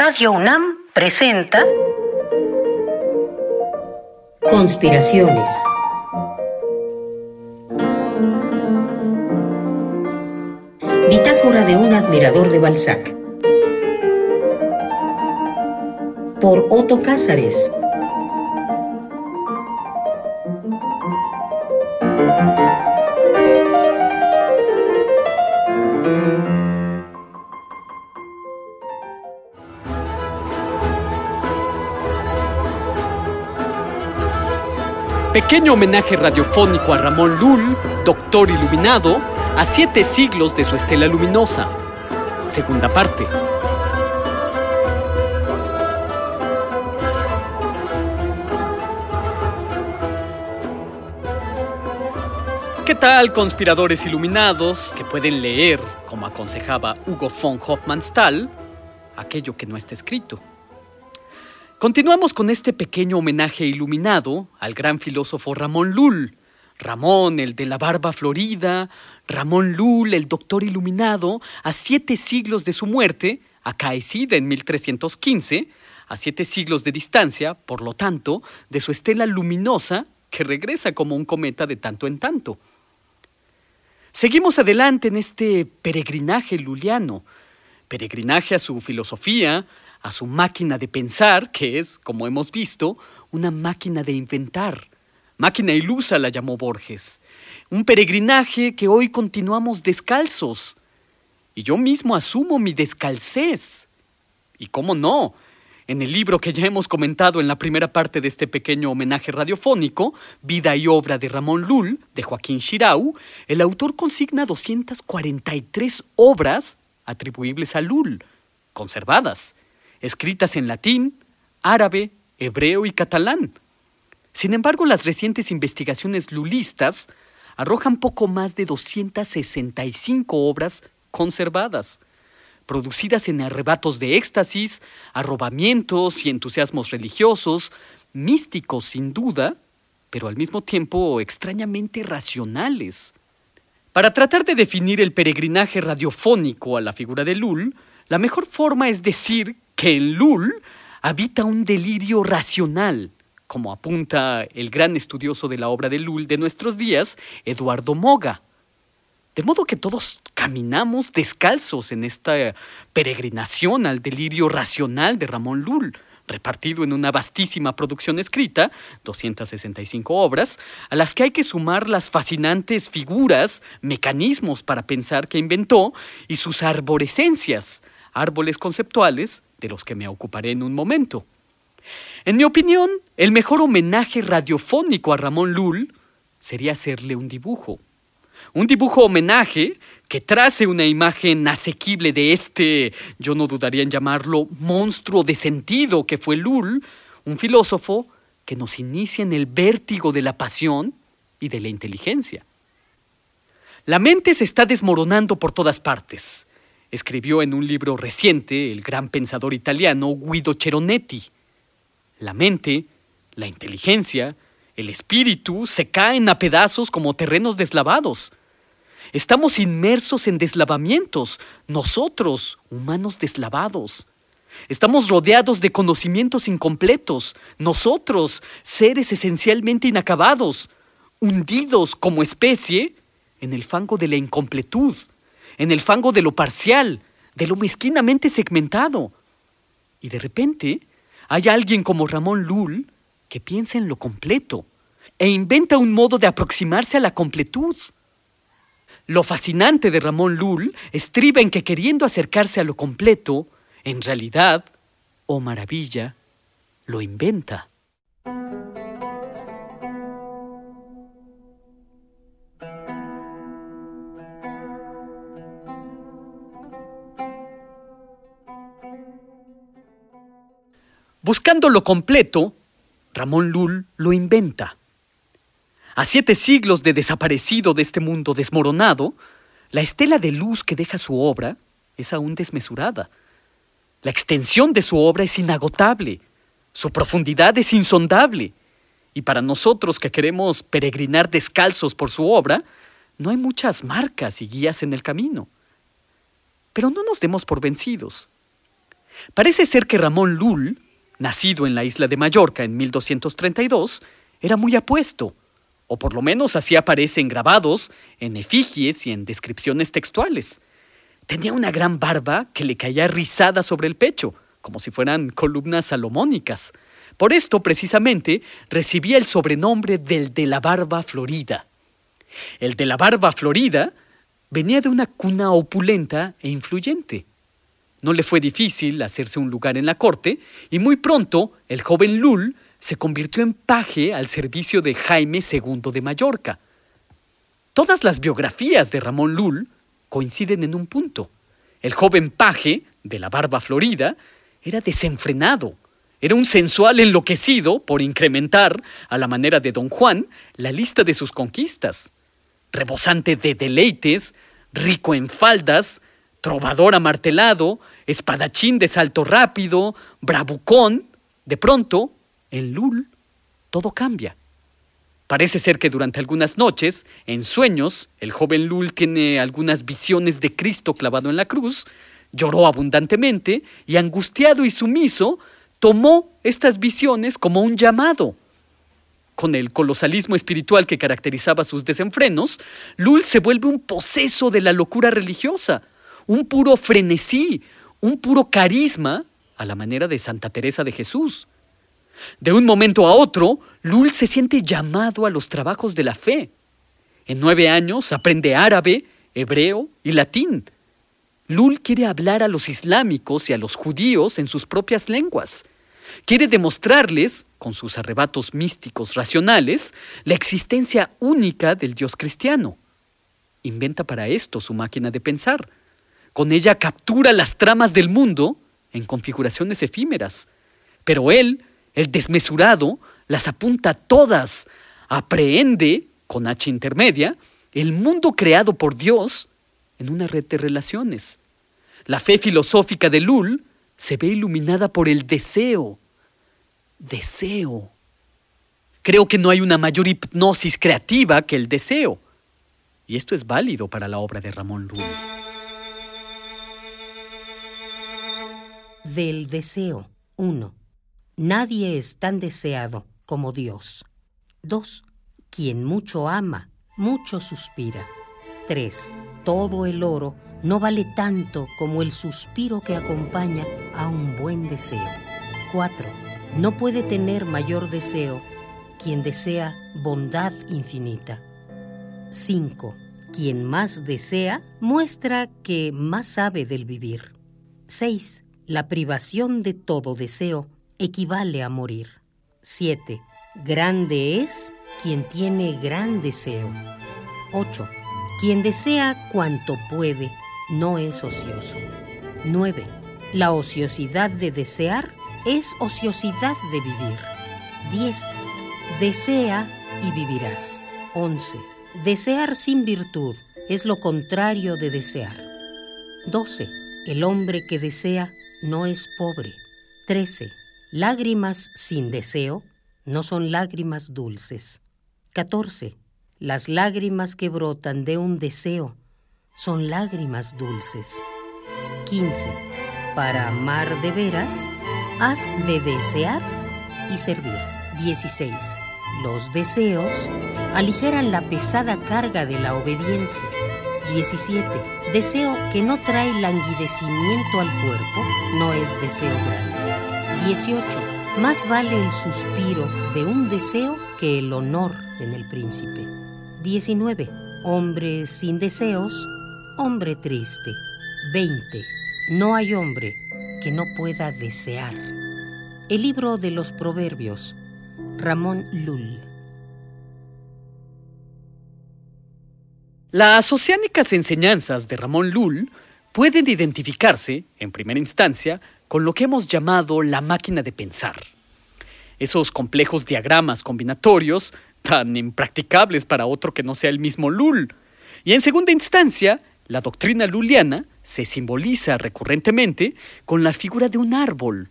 Radio UNAM presenta Conspiraciones. Bitácora de un admirador de Balzac. Por Otto Cázares. Pequeño homenaje radiofónico a Ramón Lull, doctor iluminado, a siete siglos de su estela luminosa. Segunda parte. ¿Qué tal, conspiradores iluminados que pueden leer, como aconsejaba Hugo von Hofmannsthal, aquello que no está escrito? Continuamos con este pequeño homenaje iluminado al gran filósofo Ramón Lull. Ramón, el de la barba florida, Ramón Lull, el doctor iluminado, a siete siglos de su muerte, acaecida en 1315, a siete siglos de distancia, por lo tanto, de su estela luminosa que regresa como un cometa de tanto en tanto. Seguimos adelante en este peregrinaje luliano, peregrinaje a su filosofía, a su máquina de pensar, que es, como hemos visto, una máquina de inventar. Máquina ilusa la llamó Borges. Un peregrinaje que hoy continuamos descalzos. Y yo mismo asumo mi descalcez. Y cómo no, en el libro que ya hemos comentado en la primera parte de este pequeño homenaje radiofónico, Vida y obra de Ramón Lull, de Joaquín Shirau, el autor consigna 243 obras atribuibles a Lull, conservadas, escritas en latín, árabe, hebreo y catalán. Sin embargo, las recientes investigaciones lulistas arrojan poco más de 265 obras conservadas producidas en arrebatos de éxtasis, arrobamientos y entusiasmos religiosos, místicos sin duda, pero al mismo tiempo extrañamente racionales. Para tratar de definir el peregrinaje radiofónico a la figura de Lull, la mejor forma es decir que en Lull habita un delirio racional, como apunta el gran estudioso de la obra de Lull de nuestros días, Eduardo Moga. De modo que todos caminamos descalzos en esta peregrinación al delirio racional de Ramón Lull, repartido en una vastísima producción escrita, 265 obras, a las que hay que sumar las fascinantes figuras, mecanismos para pensar que inventó y sus arborescencias, árboles conceptuales, de los que me ocuparé en un momento. En mi opinión, el mejor homenaje radiofónico a Ramón Lull sería hacerle un dibujo un dibujo homenaje que trace una imagen asequible de este, yo no dudaría en llamarlo, monstruo de sentido que fue Lull, un filósofo que nos inicia en el vértigo de la pasión y de la inteligencia. La mente se está desmoronando por todas partes, escribió en un libro reciente el gran pensador italiano Guido Ceronetti. La mente, la inteligencia, el espíritu se caen a pedazos como terrenos deslavados. Estamos inmersos en deslavamientos, nosotros, humanos deslavados. Estamos rodeados de conocimientos incompletos, nosotros, seres esencialmente inacabados, hundidos como especie en el fango de la incompletud, en el fango de lo parcial, de lo mezquinamente segmentado. Y de repente hay alguien como Ramón Lull que piensa en lo completo e inventa un modo de aproximarse a la completud. Lo fascinante de Ramón Lull estriba en que queriendo acercarse a lo completo, en realidad, oh maravilla, lo inventa. Buscando lo completo, Ramón Lull lo inventa. A siete siglos de desaparecido de este mundo desmoronado, la estela de luz que deja su obra es aún desmesurada. La extensión de su obra es inagotable, su profundidad es insondable, y para nosotros que queremos peregrinar descalzos por su obra, no hay muchas marcas y guías en el camino. Pero no nos demos por vencidos. Parece ser que Ramón Lull, nacido en la isla de Mallorca en 1232, era muy apuesto, o por lo menos así aparece en grabados, en efigies y en descripciones textuales. Tenía una gran barba que le caía rizada sobre el pecho, como si fueran columnas salomónicas. Por esto, precisamente, recibía el sobrenombre del de la barba florida. El de la barba florida venía de una cuna opulenta e influyente. No le fue difícil hacerse un lugar en la corte y muy pronto el joven Lul se convirtió en paje al servicio de Jaime II de Mallorca. Todas las biografías de Ramón Lul coinciden en un punto. El joven paje, de la barba florida, era desenfrenado, era un sensual enloquecido por incrementar, a la manera de don Juan, la lista de sus conquistas. Rebosante de deleites, rico en faldas, trovador amartelado, espadachín de salto rápido, bravucón, de pronto, en Lul, todo cambia. Parece ser que durante algunas noches, en sueños, el joven Lul tiene algunas visiones de Cristo clavado en la cruz, lloró abundantemente y angustiado y sumiso, tomó estas visiones como un llamado. Con el colosalismo espiritual que caracterizaba sus desenfrenos, Lul se vuelve un poseso de la locura religiosa, un puro frenesí, un puro carisma a la manera de Santa Teresa de Jesús. De un momento a otro, Lul se siente llamado a los trabajos de la fe. En nueve años aprende árabe, hebreo y latín. Lul quiere hablar a los islámicos y a los judíos en sus propias lenguas. Quiere demostrarles, con sus arrebatos místicos racionales, la existencia única del Dios cristiano. Inventa para esto su máquina de pensar con ella captura las tramas del mundo en configuraciones efímeras. Pero él, el desmesurado, las apunta todas, aprehende, con H intermedia, el mundo creado por Dios en una red de relaciones. La fe filosófica de Lul se ve iluminada por el deseo. Deseo. Creo que no hay una mayor hipnosis creativa que el deseo. Y esto es válido para la obra de Ramón Lul. Del deseo. 1. Nadie es tan deseado como Dios. 2. Quien mucho ama, mucho suspira. 3. Todo el oro no vale tanto como el suspiro que acompaña a un buen deseo. 4. No puede tener mayor deseo quien desea bondad infinita. 5. Quien más desea muestra que más sabe del vivir. 6. La privación de todo deseo equivale a morir. 7. Grande es quien tiene gran deseo. 8. Quien desea cuanto puede no es ocioso. 9. La ociosidad de desear es ociosidad de vivir. 10. Desea y vivirás. 11. Desear sin virtud es lo contrario de desear. 12. El hombre que desea no es pobre. 13. Lágrimas sin deseo no son lágrimas dulces. 14. Las lágrimas que brotan de un deseo son lágrimas dulces. 15. Para amar de veras, has de desear y servir. 16. Los deseos aligeran la pesada carga de la obediencia. 17. Deseo que no trae languidecimiento al cuerpo no es deseo grande. 18. Más vale el suspiro de un deseo que el honor en el príncipe. 19. Hombre sin deseos, hombre triste. 20. No hay hombre que no pueda desear. El libro de los Proverbios. Ramón Lull. Las oceánicas enseñanzas de Ramón Lull pueden identificarse, en primera instancia, con lo que hemos llamado la máquina de pensar. Esos complejos diagramas combinatorios tan impracticables para otro que no sea el mismo Lull. Y en segunda instancia, la doctrina luliana se simboliza recurrentemente con la figura de un árbol,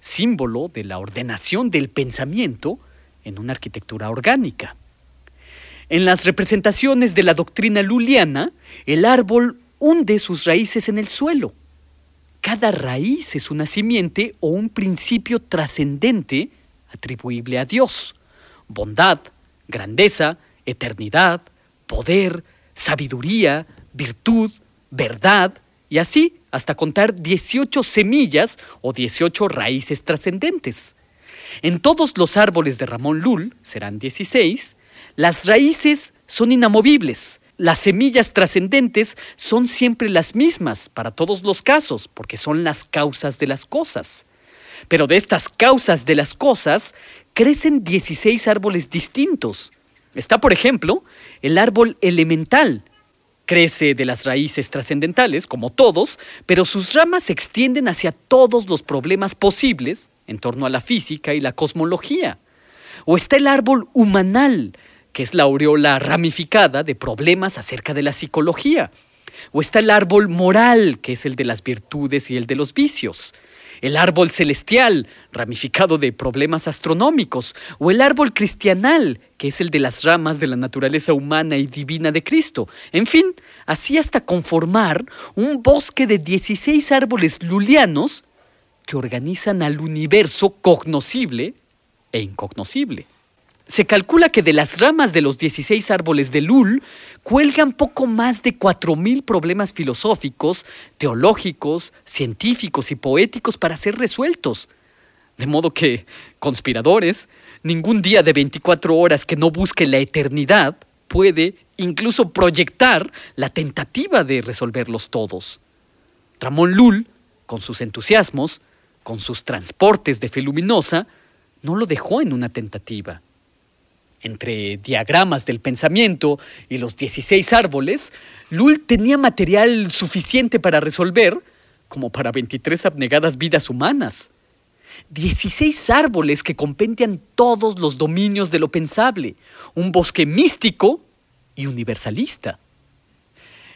símbolo de la ordenación del pensamiento en una arquitectura orgánica. En las representaciones de la doctrina luliana, el árbol hunde sus raíces en el suelo, cada raíz es una simiente o un principio trascendente atribuible a Dios. Bondad, grandeza, eternidad, poder, sabiduría, virtud, verdad, y así hasta contar 18 semillas o 18 raíces trascendentes. En todos los árboles de Ramón Lull, serán 16, las raíces son inamovibles, las semillas trascendentes son siempre las mismas para todos los casos, porque son las causas de las cosas. Pero de estas causas de las cosas crecen 16 árboles distintos. Está, por ejemplo, el árbol elemental. Crece de las raíces trascendentales, como todos, pero sus ramas se extienden hacia todos los problemas posibles en torno a la física y la cosmología. O está el árbol humanal, que es la aureola ramificada de problemas acerca de la psicología. O está el árbol moral, que es el de las virtudes y el de los vicios. El árbol celestial, ramificado de problemas astronómicos. O el árbol cristianal, que es el de las ramas de la naturaleza humana y divina de Cristo. En fin, así hasta conformar un bosque de 16 árboles lulianos que organizan al universo cognoscible e incognoscible. Se calcula que de las ramas de los 16 árboles de Lul cuelgan poco más de 4.000 problemas filosóficos, teológicos, científicos y poéticos para ser resueltos. De modo que, conspiradores, ningún día de 24 horas que no busque la eternidad puede incluso proyectar la tentativa de resolverlos todos. Ramón Lul, con sus entusiasmos, con sus transportes de fe luminosa, no lo dejó en una tentativa entre diagramas del pensamiento y los 16 árboles, Lull tenía material suficiente para resolver como para 23 abnegadas vidas humanas. 16 árboles que compendian todos los dominios de lo pensable, un bosque místico y universalista.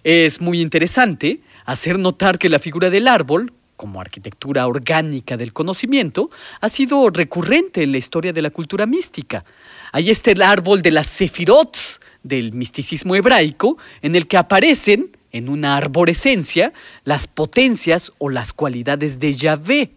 Es muy interesante hacer notar que la figura del árbol, como arquitectura orgánica del conocimiento, ha sido recurrente en la historia de la cultura mística. Ahí está el árbol de las sefirots del misticismo hebraico, en el que aparecen, en una arborescencia, las potencias o las cualidades de Yahvé.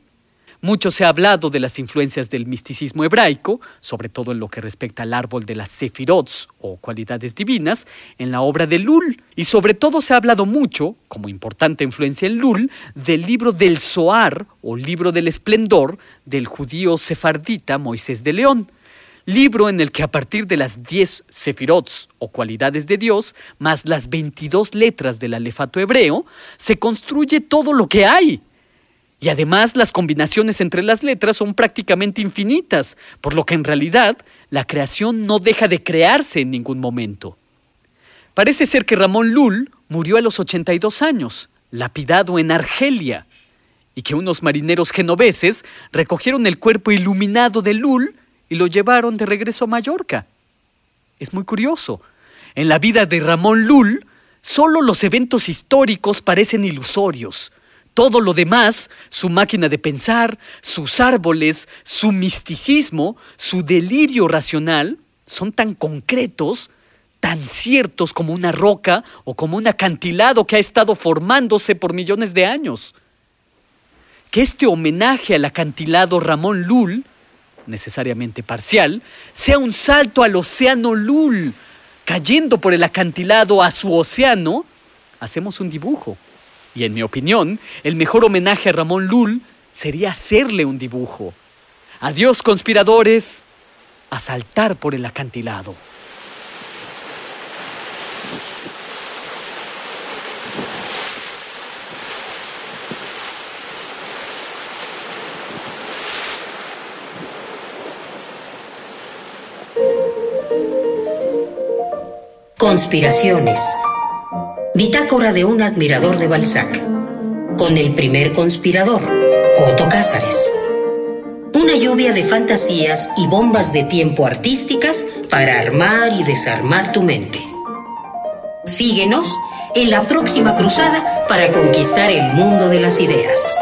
Mucho se ha hablado de las influencias del misticismo hebraico, sobre todo en lo que respecta al árbol de las sefirots o cualidades divinas, en la obra de Lul. Y sobre todo se ha hablado mucho, como importante influencia en Lul, del libro del Zohar o libro del esplendor del judío sefardita Moisés de León libro en el que a partir de las 10 sefirots o cualidades de Dios, más las 22 letras del alefato hebreo, se construye todo lo que hay. Y además las combinaciones entre las letras son prácticamente infinitas, por lo que en realidad la creación no deja de crearse en ningún momento. Parece ser que Ramón Lull murió a los 82 años, lapidado en Argelia, y que unos marineros genoveses recogieron el cuerpo iluminado de Lull y lo llevaron de regreso a Mallorca. Es muy curioso. En la vida de Ramón Lull, solo los eventos históricos parecen ilusorios. Todo lo demás, su máquina de pensar, sus árboles, su misticismo, su delirio racional, son tan concretos, tan ciertos como una roca o como un acantilado que ha estado formándose por millones de años. Que este homenaje al acantilado Ramón Lull necesariamente parcial, sea un salto al océano Lul, cayendo por el acantilado a su océano, hacemos un dibujo. Y en mi opinión, el mejor homenaje a Ramón Lul sería hacerle un dibujo. Adiós, conspiradores, a saltar por el acantilado. Conspiraciones. Bitácora de un admirador de Balzac. Con el primer conspirador, Otto Cázares. Una lluvia de fantasías y bombas de tiempo artísticas para armar y desarmar tu mente. Síguenos en la próxima cruzada para conquistar el mundo de las ideas.